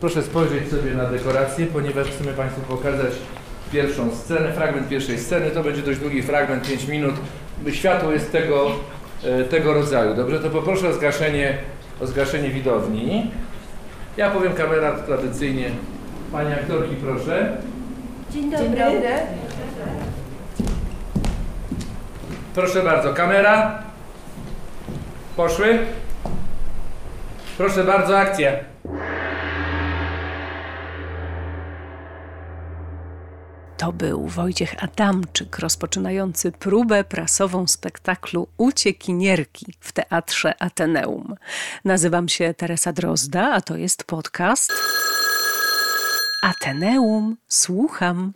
Proszę spojrzeć sobie na dekorację, ponieważ chcemy Państwu pokazać pierwszą scenę, fragment pierwszej sceny. To będzie dość długi fragment, 5 minut. Światło jest tego, e, tego rodzaju. Dobrze, to poproszę o zgaszenie, o zgaszenie widowni. Ja powiem kamera tradycyjnie. Pani aktorki, proszę. Dzień dobry. Dzień dobry. Proszę bardzo, kamera. Poszły. Proszę bardzo, akcja. To był Wojciech Adamczyk, rozpoczynający próbę prasową spektaklu Uciekinierki w Teatrze Ateneum. Nazywam się Teresa Drozda, a to jest podcast Ateneum. Słucham.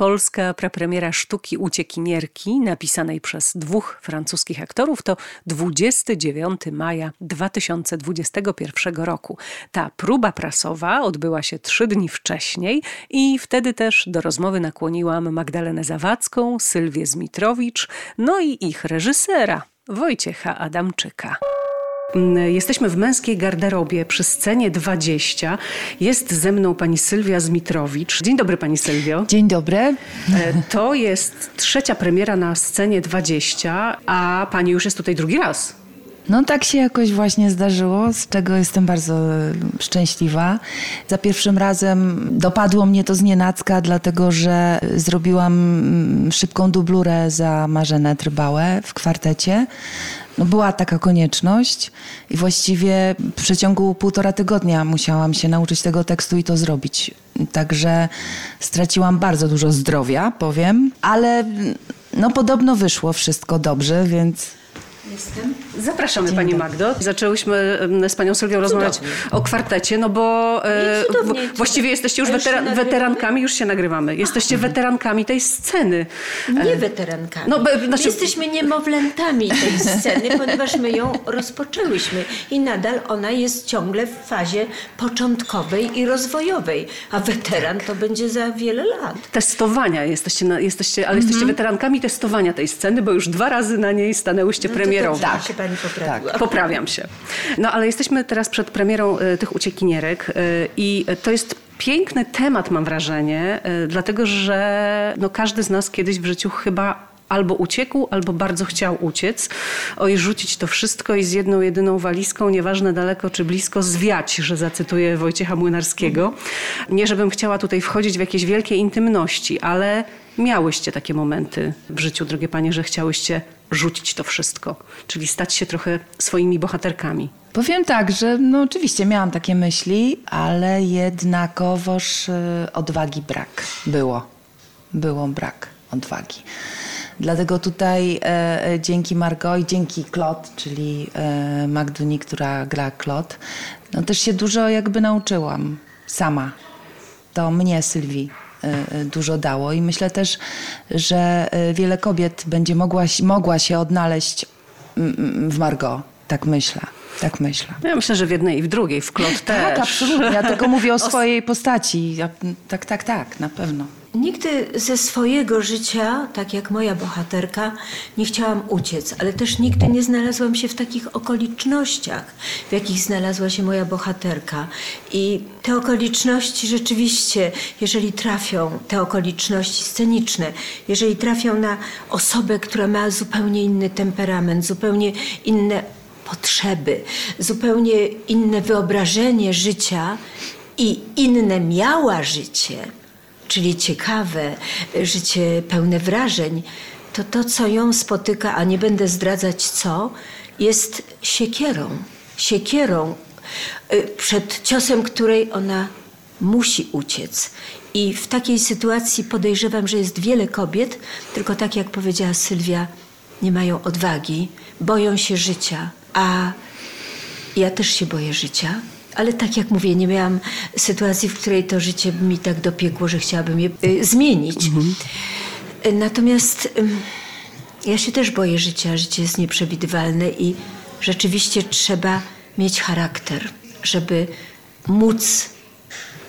Polska prapremiera sztuki Uciekinierki, napisanej przez dwóch francuskich aktorów, to 29 maja 2021 roku. Ta próba prasowa odbyła się trzy dni wcześniej i wtedy też do rozmowy nakłoniłam Magdalenę Zawadzką, Sylwię Zmitrowicz, no i ich reżysera, Wojciecha Adamczyka. Mm, jesteśmy w męskiej garderobie przy scenie 20. Jest ze mną pani Sylwia Zmitrowicz. Dzień dobry pani Sylwio. Dzień dobry. E, to jest trzecia premiera na scenie 20, a pani już jest tutaj drugi raz. No tak się jakoś właśnie zdarzyło, z czego jestem bardzo szczęśliwa. Za pierwszym razem dopadło mnie to z nienacka, dlatego że zrobiłam mm, szybką dublurę za Marzenę Trybałę w kwartecie. No była taka konieczność i właściwie w przeciągu półtora tygodnia musiałam się nauczyć tego tekstu i to zrobić. Także straciłam bardzo dużo zdrowia, powiem, ale no podobno wyszło wszystko dobrze, więc Jestem. Zapraszamy Dzień Pani Magdo. Zaczęłyśmy z Panią Sylwią rozmawiać o kwartecie, no bo e, właściwie jesteście już wetera weterankami, już się nagrywamy. Jesteście weterankami tej sceny. Nie e, weterankami. No, be, znaczy... Jesteśmy niemowlętami tej sceny, ponieważ my ją rozpoczęłyśmy i nadal ona jest ciągle w fazie początkowej i rozwojowej, a weteran to będzie za wiele lat. Testowania jesteście, na, jesteście ale jesteście mhm. weterankami testowania tej sceny, bo już dwa razy na niej stanęłyście no premierą premierą. Tak, się pani poprawiła. Tak, poprawiam się. No ale jesteśmy teraz przed premierą y, tych uciekinierek y, i to jest piękny temat, mam wrażenie, y, dlatego że no, każdy z nas kiedyś w życiu chyba albo uciekł, albo bardzo chciał uciec. Oj, rzucić to wszystko i z jedną, jedyną walizką, nieważne daleko czy blisko, zwiać, że zacytuję Wojciecha Młynarskiego. Nie, żebym chciała tutaj wchodzić w jakieś wielkie intymności, ale miałyście takie momenty w życiu, drogie panie, że chciałyście rzucić to wszystko, czyli stać się trochę swoimi bohaterkami. Powiem tak, że no oczywiście miałam takie myśli, ale jednakowoż y, odwagi brak było. Było brak odwagi. Dlatego tutaj e, e dzięki Margo i dzięki Klot, czyli e, Magduni, która gra Klot, no też się dużo jakby nauczyłam sama. To mnie, Sylwii, dużo dało i myślę też, że e, wiele kobiet będzie mogła, mogła się odnaleźć w Margo, tak myślę. Tak myślę. Ja myślę, że w jednej i w drugiej, w Klot tak, też. Tak, absolutnie. Ja tylko mówię o swojej postaci. Ja, tak, tak, tak, na pewno. Nigdy ze swojego życia, tak jak moja bohaterka, nie chciałam uciec, ale też nigdy nie znalazłam się w takich okolicznościach, w jakich znalazła się moja bohaterka. I te okoliczności rzeczywiście, jeżeli trafią, te okoliczności sceniczne, jeżeli trafią na osobę, która ma zupełnie inny temperament, zupełnie inne potrzeby, zupełnie inne wyobrażenie życia i inne miała życie, czyli ciekawe, życie pełne wrażeń, to to, co ją spotyka, a nie będę zdradzać co, jest siekierą. Siekierą, y, przed ciosem której ona musi uciec. I w takiej sytuacji podejrzewam, że jest wiele kobiet, tylko tak jak powiedziała Sylwia, nie mają odwagi, boją się życia, a ja też się boję życia. Ale tak jak mówię, nie miałam sytuacji, w której to życie mi tak dopiekło, że chciałabym je y, zmienić. Mhm. Natomiast y, ja się też boję życia. Życie jest nieprzewidywalne i rzeczywiście trzeba mieć charakter, żeby móc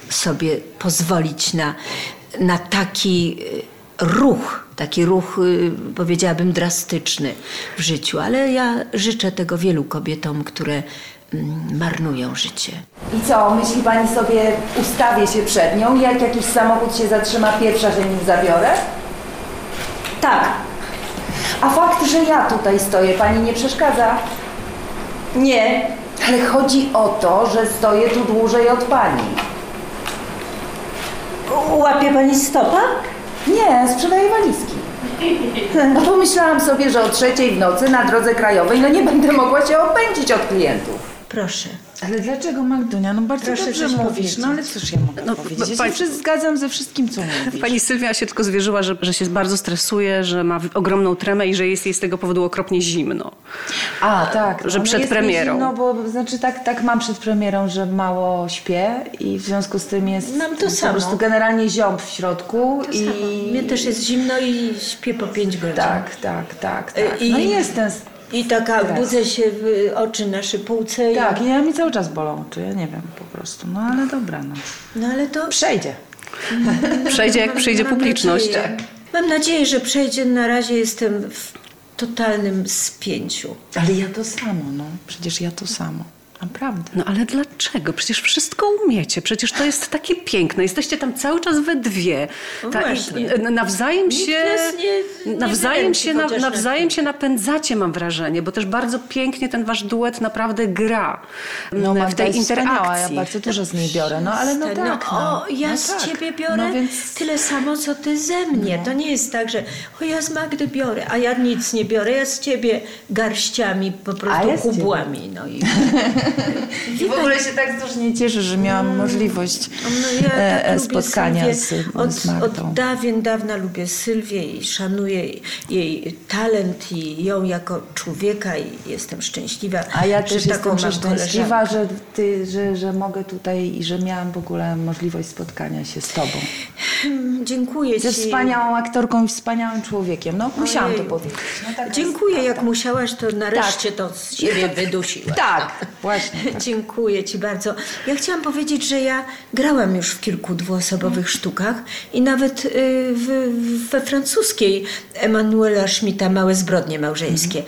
sobie pozwolić na, na taki y, ruch, taki ruch, y, powiedziałabym, drastyczny w życiu. Ale ja życzę tego wielu kobietom, które marnują życie. I co, myśli pani sobie, ustawię się przed nią i jak jakiś samochód się zatrzyma pierwsza, że nim zabiorę? Tak, A fakt, że ja tutaj stoję, pani nie przeszkadza? nie, Ale chodzi o to, że stoję tu dłużej od pani. łapie pani stopa? Nie, sprzedaję walizki. No pomyślałam sobie, że o trzeciej w nocy na drodze krajowej no nie będę mogła się opędzić od klientów. Proszę. Ale dlaczego Magdunia? No bardzo Proszę dobrze mówisz, powiedzieć. no ale cóż ja mogę No, powiedzieć? Ja pani- się zgadzam ze wszystkim, co mówisz. Pani Sylwia się tylko zwierzyła, że, że się bardzo stresuje, że ma ogromną tremę i że jest jej z tego powodu okropnie zimno. A, tak. Że przed jest mi premierą. No bo znaczy tak, tak mam przed premierą, że mało śpię i w związku z tym jest Mam to po samo. prostu generalnie ziąb w środku To i samo. Mnie też jest zimno i śpię po 5 godzin. tak, tak, tak, E, tak. i- No i jestem. I taka Stres. budzę się w oczy na szypułce. Tak, I, ja mi cały czas bolą, czy ja nie wiem po prostu. No ale dobra, no. no ale to Przejdzie. Przejdzie jak przyjdzie mam publiczność. Nadzieję, mam nadzieję, że przejdzie. Na razie jestem w totalnym spięciu. Ale ja to samo, no. Przecież ja to samo. Naprawdę. No ale dlaczego? Przecież wszystko umiecie. Przecież to jest takie piękne. Jesteście tam cały czas we dwie. No Ta, właśnie. i- n- nawzajem Nikt się, nie- nie nawzajem się, na, nawzajem się napędzacie, mam wrażenie, bo też bardzo pięknie ten wasz duet naprawdę gra No, w tej interakcji. Ja bardzo dużo z niej biorę, no ale no tak. No, o, ja no z tak. ciebie biorę No więc tyle samo, co ty ze mnie. To nie jest tak, że o ja z Magdy biorę, a ja nic nie biorę. Ja z ciebie garściami, po prostu kubłami. No i I w ogóle się tak strasznie cieszę, że miałam możliwość No, ja e, tak e, lubię spotkania Sylwię. z, od, z Magdą. Od dawien dawna lubię Sylwię i szanuję jej talent i ją jako człowieka i jestem szczęśliwa, A ja też taką jestem koleżankę. że, ty, że, że mogę tutaj i że miałam w ogóle możliwość spotkania się z tobą. Mm, Dziękuję Ze ci. wspaniałą aktorką i wspaniałym człowiekiem. No, musiałam to Ojej. powiedzieć. No, Dziękuję, jak musiałaś, to nareszcie to z siebie wydusiłaś. Tak, właśnie. Dziękuję Ci bardzo. Ja chciałam powiedzieć, że ja grałam już w kilku dwuosobowych sztukach i nawet y, w, w, we francuskiej Emanuela Schmidta Małe zbrodnie małżeńskie.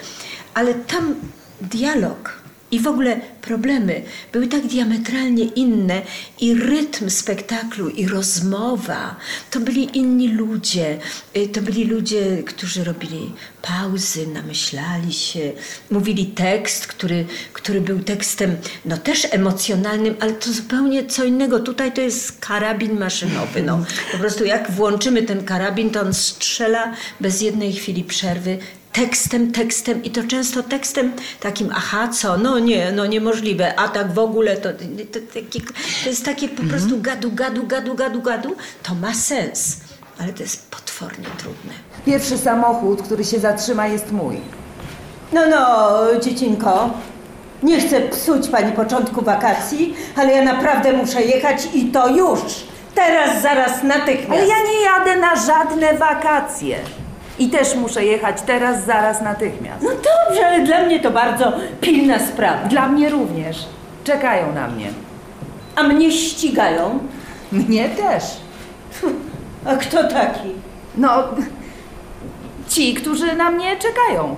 Ale tam dialog i w ogóle problemy były tak diametralnie inne i rytm spektaklu i rozmowa to byli inni ludzie. Y, To byli ludzie, którzy robili pauzy, namyślali się, mówili tekst, który, który był tekstem no też emocjonalnym, ale to zupełnie co innego. Tutaj to jest karabin maszynowy. No. Po prostu jak włączymy ten karabin, to on strzela bez jednej chwili przerwy tekstem, tekstem i to często tekstem takim, aha, co, no nie, no niemożliwe, a tak w ogóle to, to, taki, to jest takie po prostu gadu, gadu, gadu, gadu, gadu, to ma sens, ale to jest potwornie trudne. Pierwszy samochód, który się zatrzyma jest mój. No, no, dziecinko, nie chcę psuć pani początku wakacji, ale ja naprawdę muszę jechać i to już. Teraz, zaraz, natychmiast. Ale ja nie jadę na żadne wakacje. I też muszę jechać teraz, zaraz, natychmiast. No dobrze, ale dla mnie to bardzo pilna sprawa. Dla mnie również. Czekają na mnie. A mnie ścigają. Mnie też. A kto taki? No, ci, którzy na mnie czekają.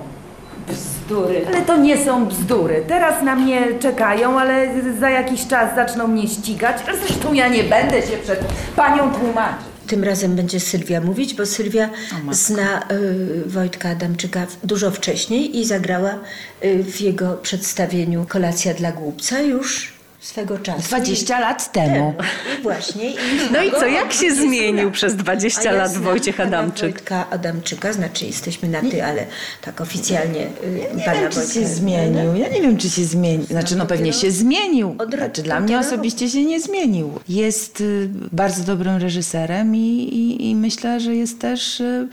Bzdury. Ale to nie są bzdury. Teraz na mnie czekają, ale za jakiś czas zaczną mnie ścigać. Zresztą ja nie będę się przed panią tłumaczyć. Tym razem będzie Sylwia mówić, bo Sylwia zna y, Wojtka Adamczyka dużo wcześniej i zagrała y, w jego przedstawieniu Kolacja dla głupca już swego czasu. 20 lat temu. I właśnie. I No i co, jak się obecnie zmienił przez 20 A ja lat znam Wojciech Adamczyk? Wojtka Adamczyka, znaczy jesteśmy na ty, ale tak oficjalnie y, Nie pana wiem, czy Wojtka. się zmienił. Ja nie wiem, czy się zmienił. Znaczy, no pewnie się zmienił. Znaczy, dla mnie osobiście się nie zmienił. Jest y, bardzo dobrym reżyserem i, i, i myślę, że jest też y,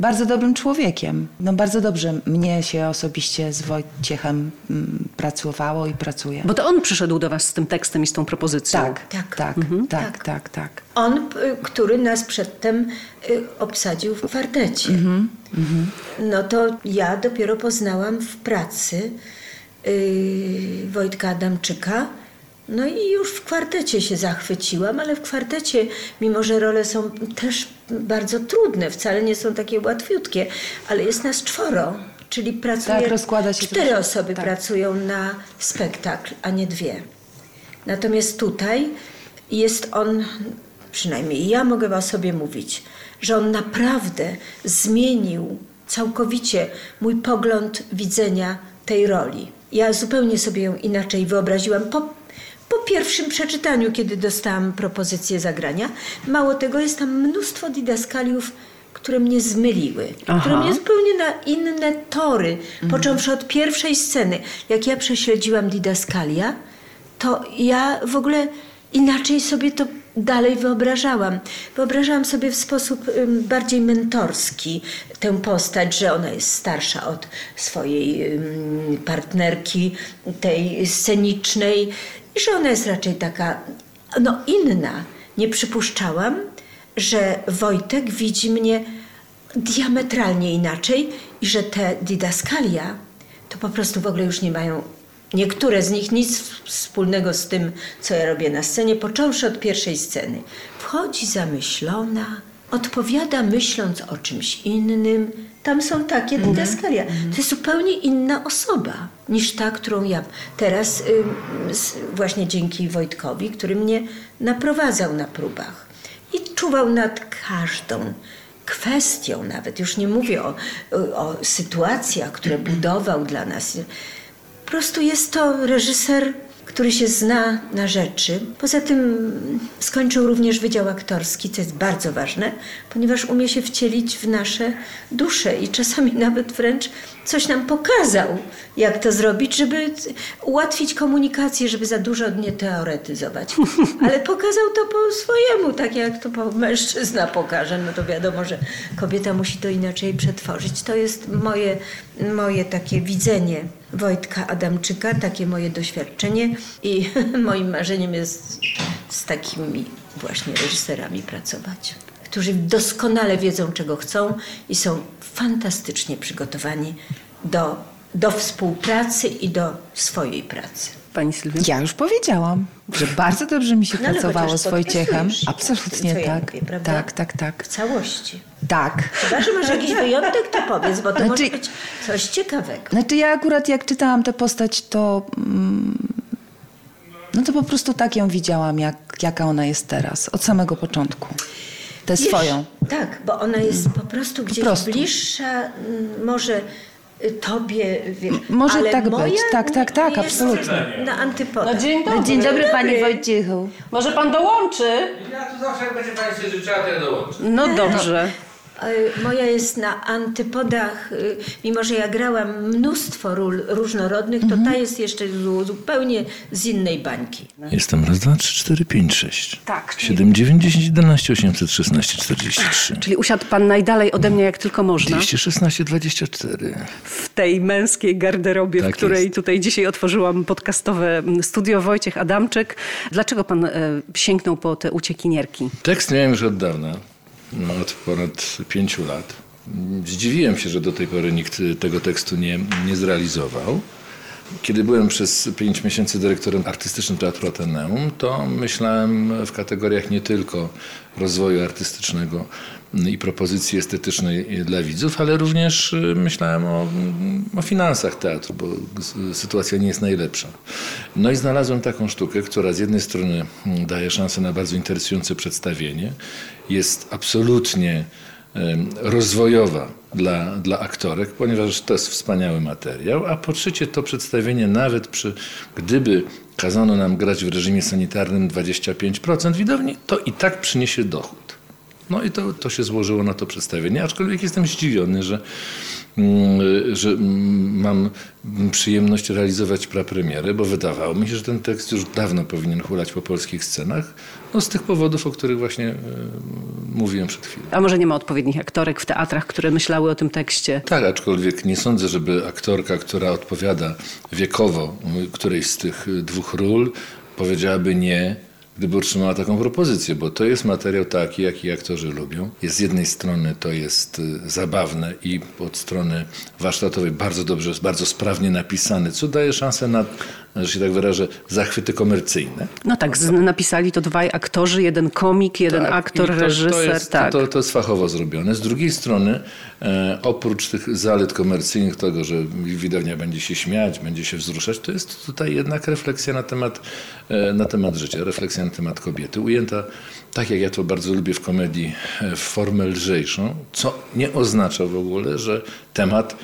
bardzo dobrym człowiekiem. No bardzo dobrze mnie się osobiście z Wojciechem mm, pracowało i pracuje. Bo to on przyszedł do was z tym tekstem i z tą propozycją. Tak, Tak. tak, tak, tak, tak, tak. On, który nas przedtem y, obsadził w kwartecie. No to ja dopiero poznałam w pracy y, Wojtka Adamczyka. No i już w kwartecie się zachwyciłam, ale w kwartecie, mimo że role są też bardzo trudne, wcale nie są takie łatwiutkie, ale jest nas czworo. czyli pracuje... Tak, rozkłada się Cztery osoby tak. pracują na spektakl, a nie dwie. Natomiast tutaj jest on, przynajmniej ja mogę o sobie mówić, że on naprawdę zmienił całkowicie mój pogląd widzenia tej roli. Ja zupełnie sobie ją inaczej wyobraziłam po, po pierwszym przeczytaniu, kiedy dostałam propozycję zagrania. Mało tego, jest tam mnóstwo didaskaliów, które mnie zmyliły, które Aha. mnie zupełnie na inne tory, począwszy od pierwszej sceny. Jak ja prześledziłam didaskalia, to ja w ogóle inaczej sobie to dalej wyobrażałam. Wyobrażałam sobie w sposób bardziej mentorski tę postać, że ona jest starsza od swojej partnerki, tej scenicznej, i że ona jest raczej taka, no inna. Nie przypuszczałam, że Wojtek widzi mnie diametralnie inaczej i że te didaskalia to po prostu w ogóle już nie mają niektóre z nich nic wspólnego z tym, co ja robię na scenie, począwszy od pierwszej sceny. Wchodzi zamyślona, odpowiada myśląc o czymś innym. Tam są takie didaskalia. To jest zupełnie inna osoba niż ta, którą ja teraz, właśnie dzięki Wojtkowi, który mnie naprowadzał na próbach i czuwał nad każdą kwestią, nawet już nie mówię o, o sytuacjach, które budował dla nas. Prostu jest to reżyser, który się zna na rzeczy. Poza tym skończył również Wydział Aktorski, co jest bardzo ważne, ponieważ umie się wcielić w nasze dusze i czasami nawet wręcz coś nam pokazał, jak to zrobić, żeby ułatwić komunikację, żeby za dużo nie teoretyzować. Ale pokazał to po swojemu, tak jak to po mężczyzna pokaże, no to wiadomo, że kobieta musi to inaczej przetworzyć. To jest moje, moje takie widzenie Wojtka Adamczyka, takie moje doświadczenie i moim marzeniem jest z takimi właśnie reżyserami pracować, którzy doskonale wiedzą, czego chcą i są fantastycznie przygotowani do, do współpracy i do swojej pracy. Pani Sylwia? Ja już powiedziałam, że bardzo dobrze mi się No ale pracowało z Wojciechem. Absolutnie co ja tak. mówię, prawda? tak, tak, tak. W całości. Tak. Chyba, że masz jakiś wyjątek, to powiedz, bo to Znaczy- może być coś ciekawego. Znaczy ja akurat jak czytałam tę postać, to mm, no to po prostu tak ją widziałam, jak, jaka ona jest teraz, od samego początku. Tę Wiesz, swoją. Tak, bo ona jest po prostu gdzieś prostu. bliższa mm, może y, tobie, wiesz, może ale tak moja być. Tak, tak, tak, jest absolutnie. Na antypodach. No dzień dobry. Dzień dobry, Panie Wojciechu. Może pan dołączy? Ja tu zawsze, jak będzie Pani się życzyła, to ja dołączę. No dobrze. Y, Moja jest na antypodach, y, mimo że ja grałam mnóstwo ról różnorodnych, to ta jest jeszcze zu- zupełnie z innej bańki. Jestem raz, dwa, trzy, cztery, pięć, sześć. Tak. 7, 9, 10, 11, 816, 43. Czyli usiadł pan najdalej ode mnie jak tylko można. 216, 24. w tej męskiej garderobie, w Tak której jest. tutaj dzisiaj otworzyłam podcastowe mm, studio Wojciech Adamczyk. Dlaczego pan e, sięgnął po te uciekinierki? Tekst miałem już od dawna, no, od ponad pięciu lat. Zdziwiłem się, że do tej pory nikt tego tekstu nie, nie zrealizował. Kiedy byłem przez pięć miesięcy dyrektorem artystycznym Teatru Ateneum, to myślałem w kategoriach nie tylko rozwoju artystycznego i propozycji estetycznej dla widzów, ale również y, myślałem o, o finansach teatru, bo sytuacja nie jest najlepsza. No i znalazłem taką sztukę, która z jednej strony mm, daje szansę na bardzo interesujące przedstawienie, jest absolutnie rozwojowa dla, dla aktorek, ponieważ to jest wspaniały materiał, a po trzecie to przedstawienie nawet przy, gdyby kazano nam grać w reżimie sanitarnym 25% widowni, to i tak przyniesie dochód. No i to, to się złożyło na to przedstawienie, aczkolwiek jestem zdziwiony, że, mm, że mm, mam przyjemność realizować prapremierę, bo wydawało mi się, że ten tekst już dawno powinien hulać po polskich scenach, no z tych powodów, o których właśnie e, mówiłem przed chwilą. A może nie ma odpowiednich aktorek w teatrach, które myślały o tym tekście? Tak, aczkolwiek nie sądzę, żeby aktorka, która odpowiada wiekowo którejś z tych dwóch ról, powiedziałaby nie, gdyby otrzymała taką propozycję, bo to jest materiał taki, jaki aktorzy lubią. Jest z jednej strony to jest y, zabawne i od strony warsztatowej bardzo dobrze, bardzo sprawnie napisany, co daje szansę na, że się tak wyrażę, zachwyty komercyjne. No tak, z- napisali to dwaj aktorzy, jeden komik, jeden Tak, aktor, to, reżyser. To jest, tak. to, to jest fachowo zrobione. Z drugiej strony, e, oprócz tych zalet komercyjnych, tego, że widownia będzie się śmiać, będzie się wzruszać, to jest tutaj jednak refleksja na temat, e, na temat życia, refleksja na temat kobiety. Ujęta, tak jak ja to bardzo lubię w komedii, e, w formę lżejszą, co nie oznacza w ogóle, że temat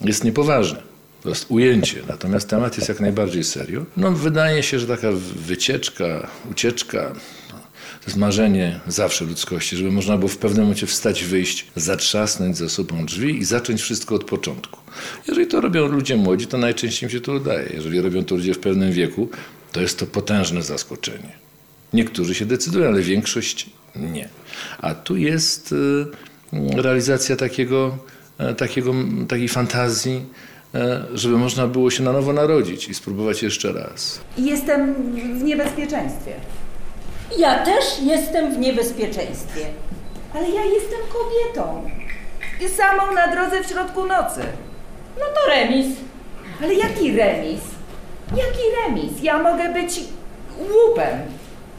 jest niepoważny. To jest ujęcie, natomiast temat jest jak najbardziej serio. No, wydaje się, że taka wycieczka, ucieczka, no, to jest marzenie zawsze ludzkości, żeby można było w pewnym momencie wstać, wyjść, zatrzasnąć za sobą drzwi i zacząć wszystko od początku. Jeżeli to robią ludzie młodzi, to najczęściej im się to udaje. Jeżeli robią to ludzie w pewnym wieku, to jest to potężne zaskoczenie. Niektórzy się decydują, ale większość nie. A tu jest y, realizacja takiego, e, takiego, takiej fantazji, żeby można było się na nowo narodzić i spróbować jeszcze raz. Jestem w niebezpieczeństwie. Ja też jestem w niebezpieczeństwie. Ale ja jestem kobietą. I samą na drodze w środku nocy. No to remis. Ale jaki remis? Jaki remis? Ja mogę być łupem.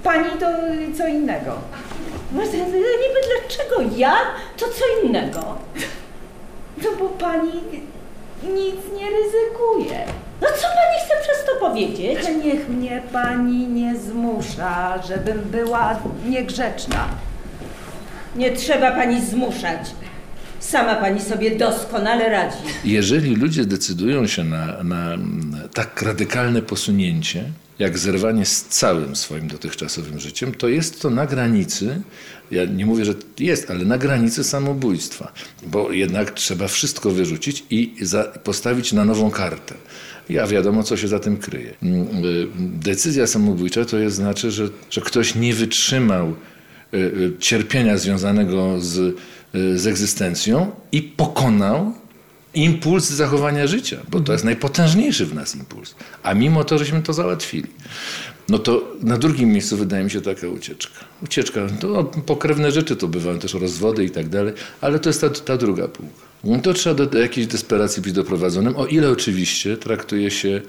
Pani to co innego. To niby dlaczego ja, to co innego. No bo pani nic nie ryzykuje. No co pani chce przez to powiedzieć? Niech mnie pani nie zmusza, żebym była niegrzeczna. Nie trzeba pani zmuszać. Sama pani sobie doskonale radzi. Jeżeli ludzie decydują się na, na tak radykalne posunięcie, jak zerwanie z całym swoim dotychczasowym życiem, to jest to na granicy, ja nie mówię, że jest, ale na granicy samobójstwa, bo jednak trzeba wszystko wyrzucić i za, postawić na nową kartę. Ja wiadomo, co się za tym kryje. Mm, y, Decyzja samobójcza to jest znaczy, że, że ktoś nie wytrzymał y, y, cierpienia związanego z, z egzystencją i pokonał impuls zachowania życia, bo to jest najpotężniejszy w nas impuls. A mimo to, żeśmy to załatwili. No to na drugim miejscu wydaje mi się taka ucieczka. Ucieczka, to pokrewne rzeczy to bywają też rozwody i tak dalej, ale to jest ta, ta druga półka. No to trzeba do, jakiejś desperacji być doprowadzonym, o ile oczywiście traktuje się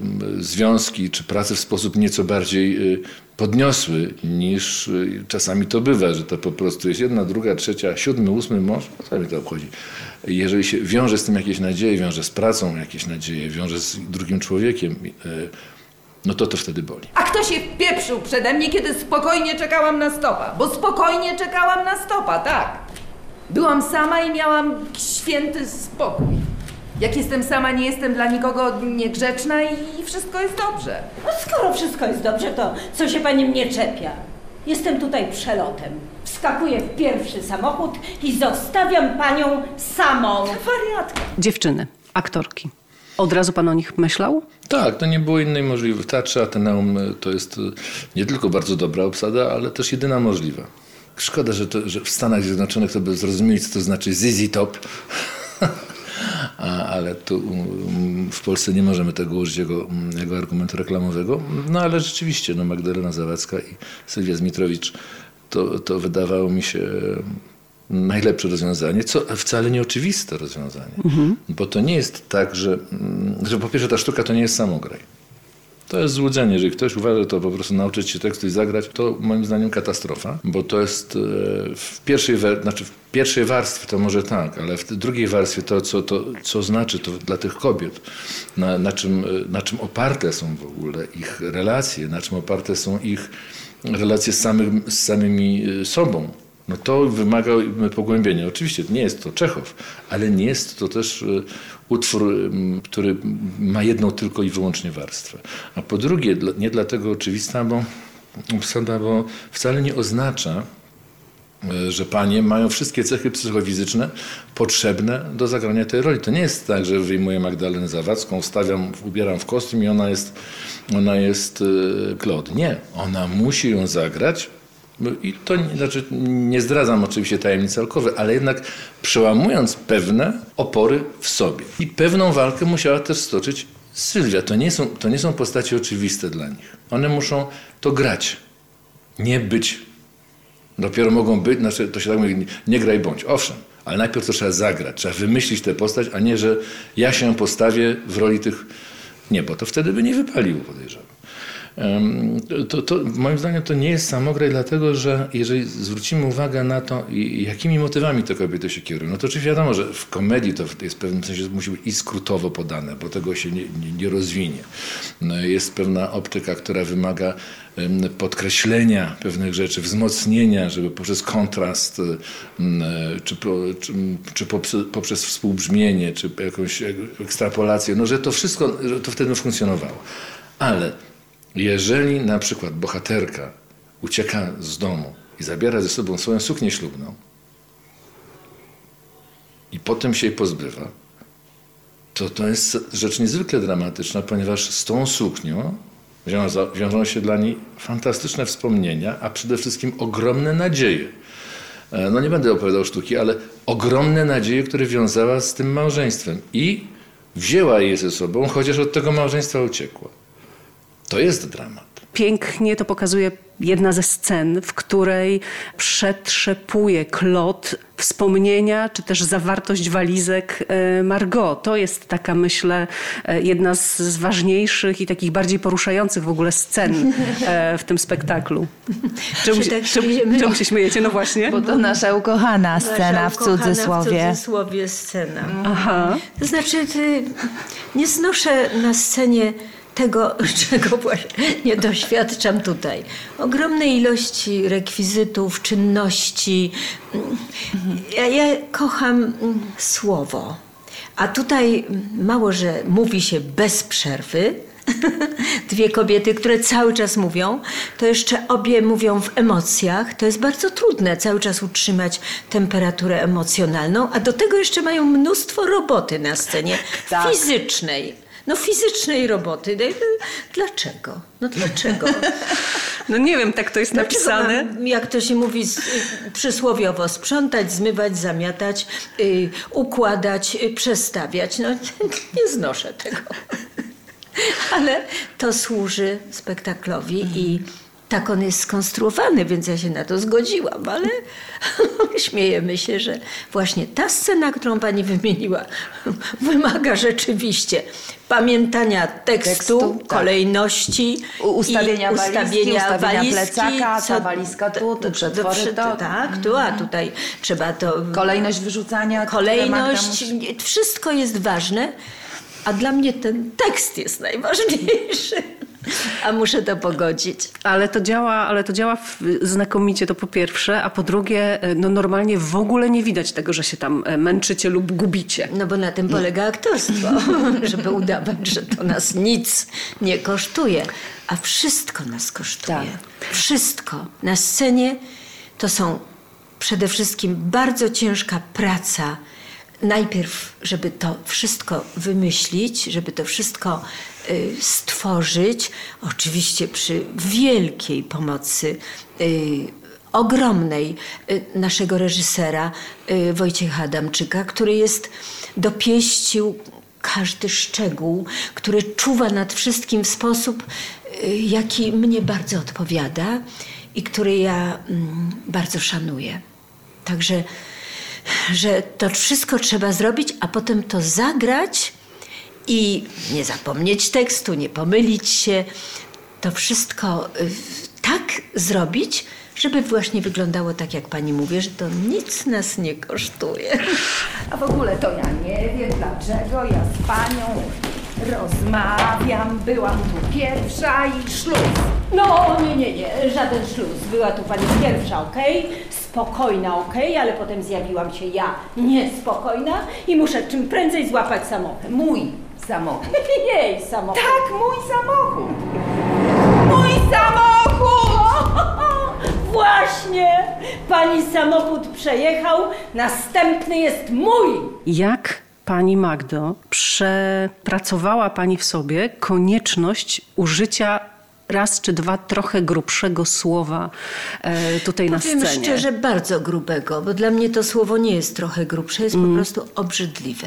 mm, związki czy pracę w sposób nieco bardziej y, podniosły niż y, czasami to bywa, że to po prostu jest jedna, druga, trzecia, siódmy, ósmy mąż, no co to obchodzi. Jeżeli się wiąże z tym jakieś nadzieje, wiąże z pracą jakieś nadzieje, wiąże z drugim człowiekiem, y, no to to wtedy boli. A kto się wpieprzył przede mnie, kiedy spokojnie czekałam na stopa? Bo spokojnie czekałam na stopa, tak. Byłam sama i miałam święty spokój. Jak jestem sama, nie jestem dla nikogo niegrzeczna i wszystko jest dobrze. No skoro wszystko jest dobrze, to co się pani mnie czepia? Jestem tutaj przelotem. Wskakuję w pierwszy samochód i zostawiam panią samą. Wariatka. Dziewczyny, aktorki. Od razu pan o nich myślał? Tak, to nie było innej możliwości. Teatrze Ateneum y, to jest y, nie tylko bardzo dobra obsada, ale też jedyna możliwa. Szkoda, że, to, że w Stanach Zjednoczonych to by zrozumieli, co to znaczy ZZ Top. A, ale tu um, w Polsce nie możemy tego użyć jako, um, jako argumentu reklamowego. No ale rzeczywiście, no Magdalena Zawadzka i Sylwia Zmitrowicz to, to wydawało mi się najlepsze rozwiązanie, co wcale nie oczywiste rozwiązanie. Bo to nie jest tak, że, mm, że po pierwsze ta sztuka to nie jest samograj. To jest złudzenie. Jeżeli ktoś uważa, że to po prostu nauczyć się tekstu i zagrać, to moim zdaniem katastrofa, bo to jest e, w pierwszej, znaczy w pierwszej warstwie to może tak, ale w drugiej warstwie to, co, to, co znaczy to dla tych kobiet, na, na, czym, e, na czym oparte są w ogóle ich relacje, na czym oparte są ich relacje z, samym, z samymi e, sobą. No to wymaga pogłębienia. Oczywiście nie jest to Czechow, ale nie jest to też e, utwór, który ma jedną tylko i wyłącznie warstwę. A po drugie, nie dlatego oczywista, bo obsada, bo wcale nie oznacza, e, że panie mają wszystkie cechy psychofizyczne potrzebne do zagrania tej roli. To nie jest tak, że wyjmuję Magdalenę Zawadzką, wstawiam, ubieram w kostium i ona jest, ona jest e, Claude. Nie, ona musi ją zagrać. No I to znaczy, nie zdradzam oczywiście tajemnic alkowy, ale jednak przełamując pewne opory w sobie. I pewną walkę musiała też stoczyć Sylwia. To nie są, to nie są postacie oczywiste dla nich. One muszą to grać. nie być. Dopiero mogą być, znaczy to się tak mówi, nie, graj bądź. Owszem, ale najpierw to trzeba zagrać, trzeba wymyślić tę postać, a nie, że ja się postawię w roli tych... Nie, bo to wtedy by nie wypaliło, podejrzewam. To, to, moim zdaniem to nie jest samograj, dlatego że jeżeli zwrócimy uwagę na to, jakimi motywami te kobiety się kierują, no to oczywiście wiadomo, że w komedii to jest w pewnym sensie musi być i skrótowo podane, bo tego się nie, nie, nie rozwinie. No, Jest pewna optyka, która wymaga podkreślenia pewnych rzeczy, wzmocnienia, żeby poprzez kontrast, czy, czy, czy poprzez, poprzez współbrzmienie, czy jakąś ekstrapolację, no że to wszystko, że to wtedy funkcjonowało. Ale jeżeli na przykład bohaterka ucieka z domu i zabiera ze sobą swoją suknię ślubną i potem się jej pozbywa, to to jest rzecz niezwykle dramatyczna, ponieważ z tą suknią wiążą się dla niej fantastyczne wspomnienia, a przede wszystkim ogromne nadzieje. E, No nie będę opowiadał sztuki, ale ogromne nadzieje, które wiązała z tym małżeństwem i wzięła je ze sobą, chociaż od tego małżeństwa uciekła. To jest dramat. Pięknie to pokazuje jedna ze scen, w której przetrzepuje Klot wspomnienia, czy też zawartość walizek e, Margot. To jest taka, myślę, e, jedna z, ważniejszych i takich bardziej poruszających w ogóle scen e, w tym spektaklu. Czemu, Czy się- tak czemu, czemu się śmiejecie? No właśnie. Bo to nasza ukochana scena Nasza w ukochana cudzysłowie. W cudzysłowie scena. Aha. To znaczy, ty, nie znoszę na scenie tego, czego właśnie nie doświadczam tutaj. Ogromnej ilości rekwizytów, czynności. Ja, ja kocham mm, słowo. A tutaj mm, mało, że mówi się bez przerwy, dwie kobiety, które cały czas mówią, to jeszcze obie mówią w emocjach. To jest bardzo trudne cały czas utrzymać temperaturę emocjonalną, a do tego jeszcze mają mnóstwo roboty na scenie Tak. fizycznej. No fizycznej roboty. No no, Dlaczego? No dlaczego? No nie wiem, tak to jest Dlaczego napisane. mam, jak to się mówi z, y, przysłowiowo, sprzątać, zmywać, zamiatać, y, układać, y, przestawiać. No nie znoszę tego. Ale to służy spektaklowi i tak on jest skonstruowany, więc ja się na to zgodziłam, ale śmiejemy się, że właśnie ta scena, którą pani wymieniła, wymaga rzeczywiście pamiętania tekstu, Tekstu, tak. kolejności, U- ustawienia i walizki, ustawienia, ustawienia walizki, plecaka, ta walizka tu, do- przetwory do- to. Tak, tu, a tutaj trzeba to Kolejność wyrzucania. kolejność, musi- wszystko jest ważne, a dla mnie ten tekst jest najważniejszy. A muszę to pogodzić. Ale to działa, ale to działa znakomicie, to po pierwsze, a po drugie, e, no normalnie w ogóle nie widać tego, że się tam e, męczycie lub gubicie. No bo na tym polega aktorstwo, żeby udawać, że to nas nic nie kosztuje. A wszystko nas kosztuje. Tak. Wszystko. Na scenie to są przede wszystkim bardzo ciężka praca. Najpierw, żeby to wszystko wymyślić, żeby to wszystko stworzyć, oczywiście przy wielkiej pomocy y, ogromnej y, naszego reżysera y, Wojciecha Adamczyka, który jest dopieścił każdy szczegół, który czuwa nad wszystkim w sposób, y, jaki mnie bardzo odpowiada i który ja mm, bardzo szanuję. Także, że to wszystko trzeba zrobić, a potem to zagrać i nie zapomnieć tekstu, nie pomylić się. To wszystko y, tak zrobić, żeby właśnie wyglądało tak, jak pani mówi, że to nic nas nie kosztuje. A w ogóle to ja nie wiem dlaczego ja z panią rozmawiam. Byłam tu pierwsza i szluz. No, nie, nie, nie, żaden śluz. Była tu pani pierwsza, okej? Spokojna, okej, ale potem zjawiłam się ja niespokojna i muszę czym prędzej złapać samochód. Mój samochód. Jej samochód. Tak, mój samochód. Mój samochód! Właśnie! Pani samochód przejechał, następny jest mój! Jak pani Magdo przepracowała pani w sobie konieczność użycia raz czy dwa trochę grubszego słowa e, tutaj na Powiem scenie? szczerze, bardzo grubego, bo dla mnie to słowo nie jest trochę grubsze, jest po prostu obrzydliwe.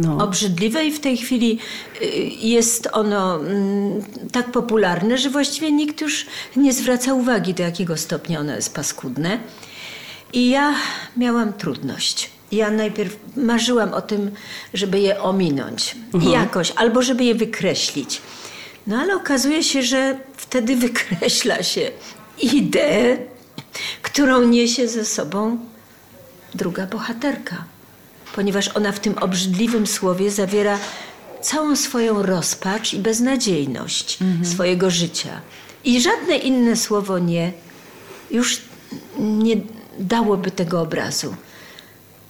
No. Obrzydliwe i w tej chwili y, jest ono mm, tak popularne, że właściwie nikt już nie zwraca uwagi, do jakiego stopnia ono jest paskudne. I ja miałam trudność. Ja najpierw marzyłam o tym, żeby je ominąć jakoś, albo żeby je wykreślić. No ale okazuje się, że wtedy wykreśla się ideę, którą niesie ze sobą druga bohaterka, ponieważ ona w tym obrzydliwym słowie zawiera całą swoją rozpacz i beznadziejność swojego życia. I żadne inne słowo nie już nie dałoby tego obrazu.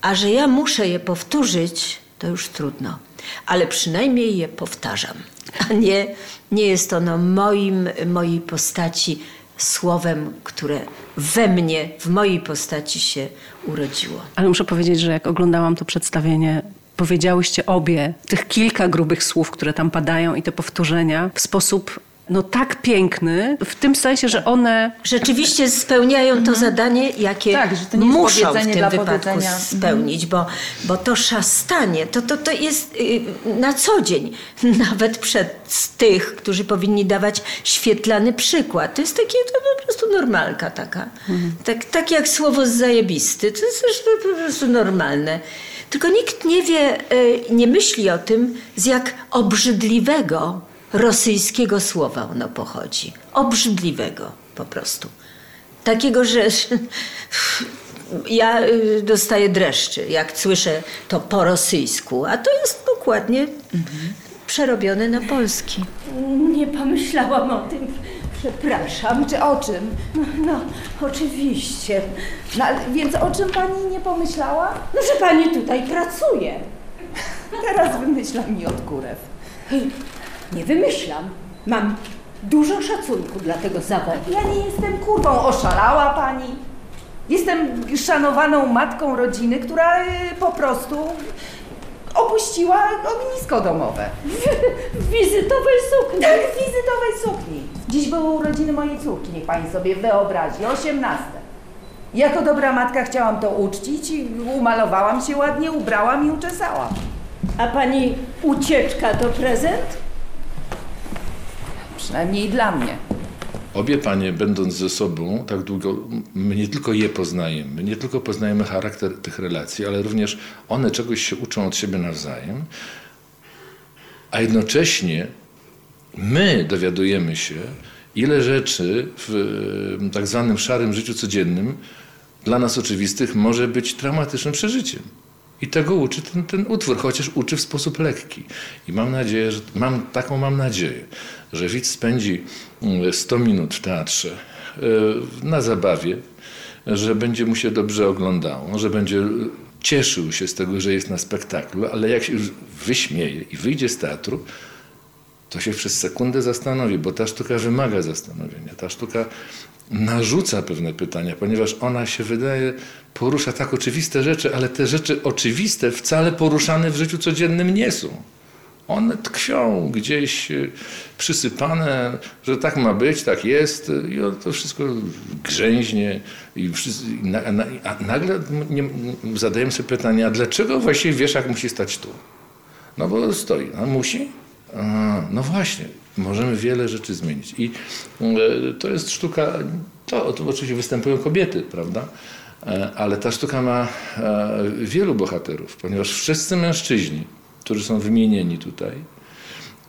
A że ja muszę je powtórzyć, to już trudno. Ale przynajmniej je powtarzam. A nie, nie jest ono moim, mojej postaci słowem, które we mnie, w mojej postaci się urodziło. Ale muszę powiedzieć, że jak oglądałam to przedstawienie, powiedziałyście obie tych kilka grubych słów, które tam padają i te powtórzenia w sposób no tak piękny, w tym sensie, że one Rzeczywiście spełniają to zadanie, jakie Tak, że to nie muszą w tym wypadku powiedzenia. spełnić, bo, bo to szastanie, to, to, to jest y, na co dzień, nawet przed tych, którzy powinni dawać świetlany przykład. To jest takie to po prostu normalka taka. Tak, tak jak słowo zajebisty, to jest po prostu normalne. Tylko nikt nie wie, y, nie myśli o tym, z jak obrzydliwego rosyjskiego słowa ono pochodzi. Obrzydliwego po prostu. Takiego, że ja y, dostaję dreszczy, jak słyszę to po rosyjsku, a to jest dokładnie przerobione na polski. Nie pomyślałam o tym. Przepraszam. Czy o czym? No, no oczywiście. No, więc o czym pani nie pomyślała? No, że pani tutaj pracuje. Teraz wymyślam mi od kurew. Nie wymyślam. Mam dużo szacunku dla tego zawodu. Ja nie jestem kurwą, oszalała pani. Jestem szanowaną matką rodziny, która y, po prostu opuściła ognisko domowe. W wizytowej sukni. Tak, w wizytowej sukni. Dziś były urodziny mojej córki, niech pani sobie wyobrazi, 18. Jako dobra matka chciałam to uczcić i umalowałam się ładnie, ubrałam i uczesałam. A pani ucieczka to prezent? Przynajmniej dla mnie. Obie panie, będąc ze sobą tak długo, my nie tylko je poznajemy, nie tylko poznajemy charakter tych relacji, ale również one czegoś się uczą od siebie nawzajem, a jednocześnie my dowiadujemy się, ile rzeczy w tak zwanym szarym życiu codziennym dla nas oczywistych może być traumatycznym przeżyciem. I tego uczy ten, ten utwór, chociaż uczy w sposób lekki. I mam nadzieję, że mam, taką mam nadzieję, że widz spędzi mm, 100 minut w teatrze e, na zabawie, że będzie mu się dobrze oglądało, że będzie cieszył się z tego, że jest na spektaklu, ale jak się już wyśmieje i wyjdzie z teatru, to się przez sekundę zastanowi, bo ta sztuka wymaga zastanowienia. Ta sztuka narzuca pewne pytania, ponieważ ona się wydaje, porusza tak oczywiste rzeczy, ale te rzeczy oczywiste wcale poruszane w życiu codziennym nie są. One tkwią gdzieś e, przysypane, że tak ma być, tak jest i o- to wszystko grzęźnie i i na, na, a nagle nie, zadajemy sobie pytanie, a dlaczego właściwie wieszak musi stać tu? No bo stoi. A musi? A, no właśnie. Możemy wiele rzeczy zmienić. I e, to jest sztuka, to, to oczywiście występują kobiety, prawda? E, ale ta sztuka ma e, wielu bohaterów, ponieważ wszyscy mężczyźni, którzy są wymienieni tutaj,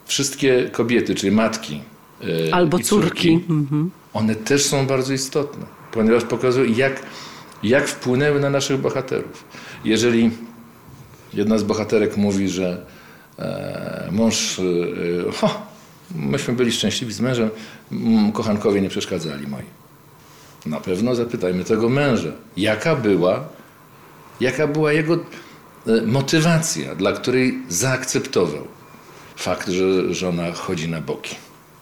wszystkie kobiety, czyli matki albo i córki. Mhm. one też są bardzo istotne, ponieważ pokazują, jak, jak wpłynęły na naszych bohaterów. Jeżeli jedna z bohaterek mówi, że mąż, ho, myśmy byli szczęśliwi z mężem, m, kochankowie nie przeszkadzali moi. Na pewno zapytajmy tego męża, jaka była, jaka była jego e, motywacja, dla której zaakceptował fakt, że żona chodzi na boki.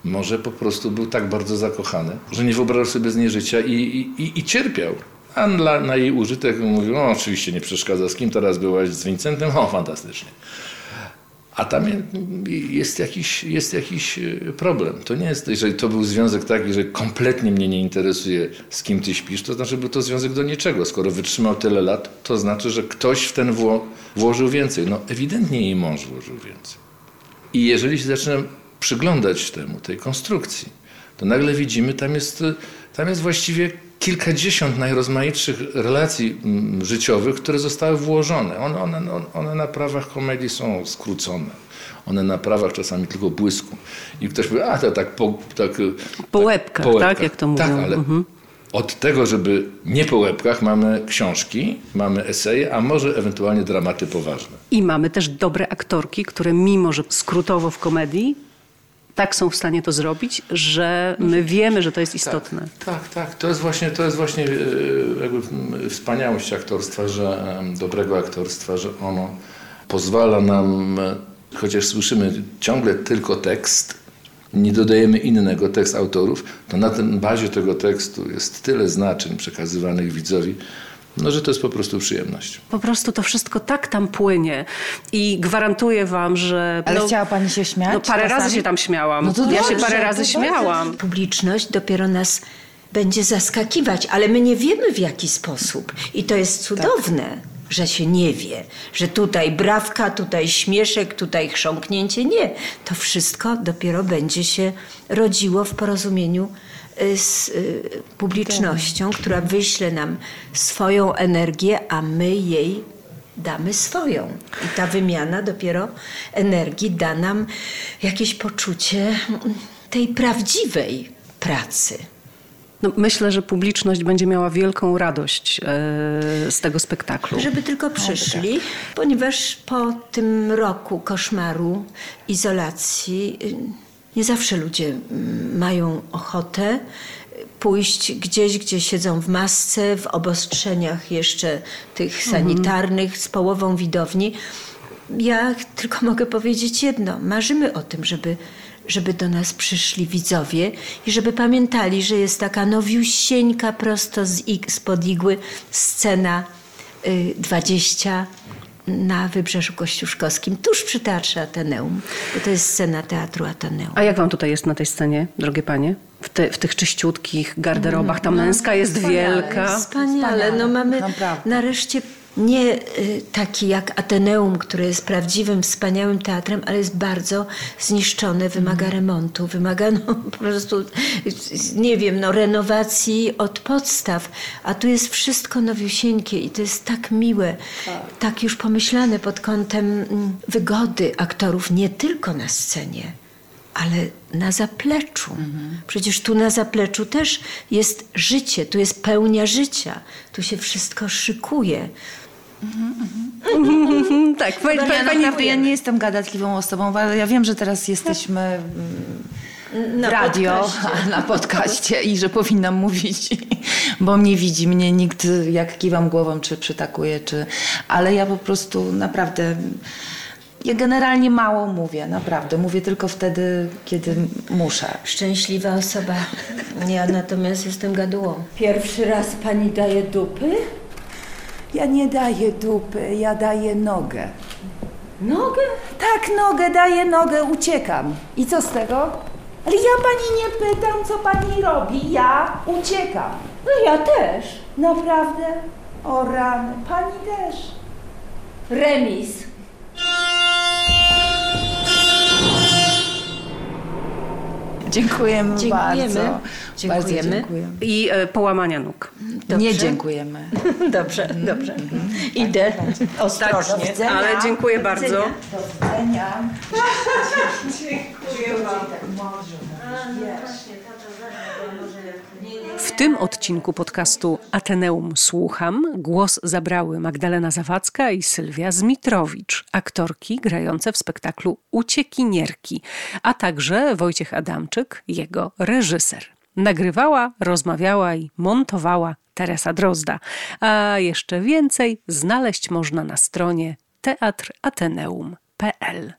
Może po prostu był tak bardzo zakochany, że nie wyobrażał sobie z niej życia i, i, i, cierpiał. A dla, na jej użytek mówił, o oczywiście nie przeszkadza, z kim teraz byłaś, z Vincentem? O, fantastycznie. A tam jest jakiś, jest jakiś e, problem. To nie jest, jeżeli to był związek taki, że kompletnie mnie nie interesuje, z kim ty śpisz, to znaczy był to związek do niczego. Skoro wytrzymał tyle lat, to znaczy, że ktoś w ten wło, włożył więcej. No ewidentnie jej mąż włożył więcej. I jeżeli się zaczynam przyglądać temu, tej konstrukcji, to nagle widzimy, tam jest, tam jest właściwie kilkadziesiąt najrozmaitszych relacji mm, życiowych, które zostały włożone. One, one, one na prawach komedii są skrócone. One na prawach czasami tylko błysku. I ktoś powie, a to tak po, tak, po łebkach, po tak? Jak to mówią. Tak, ale mhm. od tego, żeby nie po łebkach, mamy książki, mamy eseje, a może ewentualnie dramaty poważne. I mamy też dobre aktorki, które mimo, że skrótowo w komedii, tak są w stanie to zrobić, że my wiemy, że to jest istotne. Tak, tak. tak. To jest właśnie, to jest właśnie e, jakby wspaniałość aktorstwa, że dobrego aktorstwa, że ono pozwala nam, e, chociaż słyszymy ciągle tylko tekst, nie dodajemy innego tekst autorów, to na tym bazie tego tekstu jest tyle znaczeń przekazywanych widzowi, no, że to jest po prostu przyjemność. Po prostu to wszystko tak tam płynie i gwarantuję wam, że... Ale no, chciała pani się śmiać? No parę razy się tam śmiałam. No to ja dobrze, się parę razy śmiałam. Publiczność dopiero nas będzie zaskakiwać, ale my nie wiemy w jaki sposób. I to jest cudowne. Tak że się nie wie, że tutaj brawka, tutaj śmieszek, tutaj chrząknięcie. Nie. To wszystko dopiero będzie się rodziło w porozumieniu z y, publicznością, która wyśle nam swoją energię, a my jej damy swoją. I ta wymiana dopiero energii da nam jakieś poczucie tej prawdziwej pracy. No, myślę, że publiczność będzie miała wielką radość e, z tego spektaklu. Żeby tylko przyszli, tak. ponieważ po tym roku koszmaru, izolacji, y, nie zawsze ludzie mm, mają ochotę pójść gdzieś, gdzie siedzą w masce, w obostrzeniach jeszcze tych mhm. sanitarnych, z połową widowni. Ja tylko mogę powiedzieć jedno. Marzymy o tym, żeby, żeby do nas przyszli widzowie i żeby pamiętali, że jest taka nowiusieńka prosto z, spod igły scena y, 20 na Wybrzeżu Kościuszkowskim, tuż przy Teatrze Ateneum, bo to jest scena Teatru Ateneum. A jak wam tutaj jest na tej scenie, drogie panie? W, te, w tych czyściutkich garderobach, ta no, męska jest wspaniale, wielka. Wspaniale, no mamy Naprawdę. nareszcie nie y, taki jak Ateneum, który jest prawdziwym, wspaniałym teatrem, ale jest bardzo zniszczone, wymaga mhm. remontu, wymaga no, po prostu, nie wiem, no, renowacji od podstaw. A tu jest wszystko nowiusieńkie i to jest tak miłe, tak, tak już pomyślane pod kątem mm, wygody aktorów, nie tylko na scenie ale na zapleczu. Mhm. Przecież tu na zapleczu też jest życie, tu jest pełnia życia, tu się wszystko szykuje. Mm-hmm, tak, pani, ja, naprawdę, ja nie jestem gadatliwą osobą, ale ja wiem, że teraz jesteśmy w radio, podcaście. na podcaście i że powinnam mówić, bo mnie widzi, mnie nikt jak kiwam głową, czy przytakuje, czy... ale ja po prostu naprawdę... Ja generalnie mało mówię, naprawdę. Mówię tylko wtedy, kiedy muszę. Szczęśliwa osoba. Ja natomiast jestem gadułą. Pierwszy raz pani daje dupy? Ja nie daję dupy, ja daję nogę. Nogę? Tak, nogę, daję nogę, uciekam. I co z tego? Ale ja pani nie pytam, co pani robi. Ja uciekam. No ja też. Naprawdę? O rany, pani też. Remis. Dziękujemy, dziękujemy. bardzo. Dziękujemy. Bardzo dziękujemy. I e, połamania nóg. Dobrze. Nie dziękujemy. dobrze, dobrze. Idę ostrożnie. Tak, ale dziękuję bardzo. Do widzenia. dziękuję bardzo. W tym odcinku podcastu Ateneum Słucham głos zabrały Magdalena Zawadzka i Sylwia Zmitrowicz, aktorki grające w spektaklu Uciekinierki, a także Wojciech Adamczyk, jego reżyser. Nagrywała, rozmawiała i montowała Teresa Drozda, a jeszcze więcej znaleźć można na stronie teatrateneum.pl.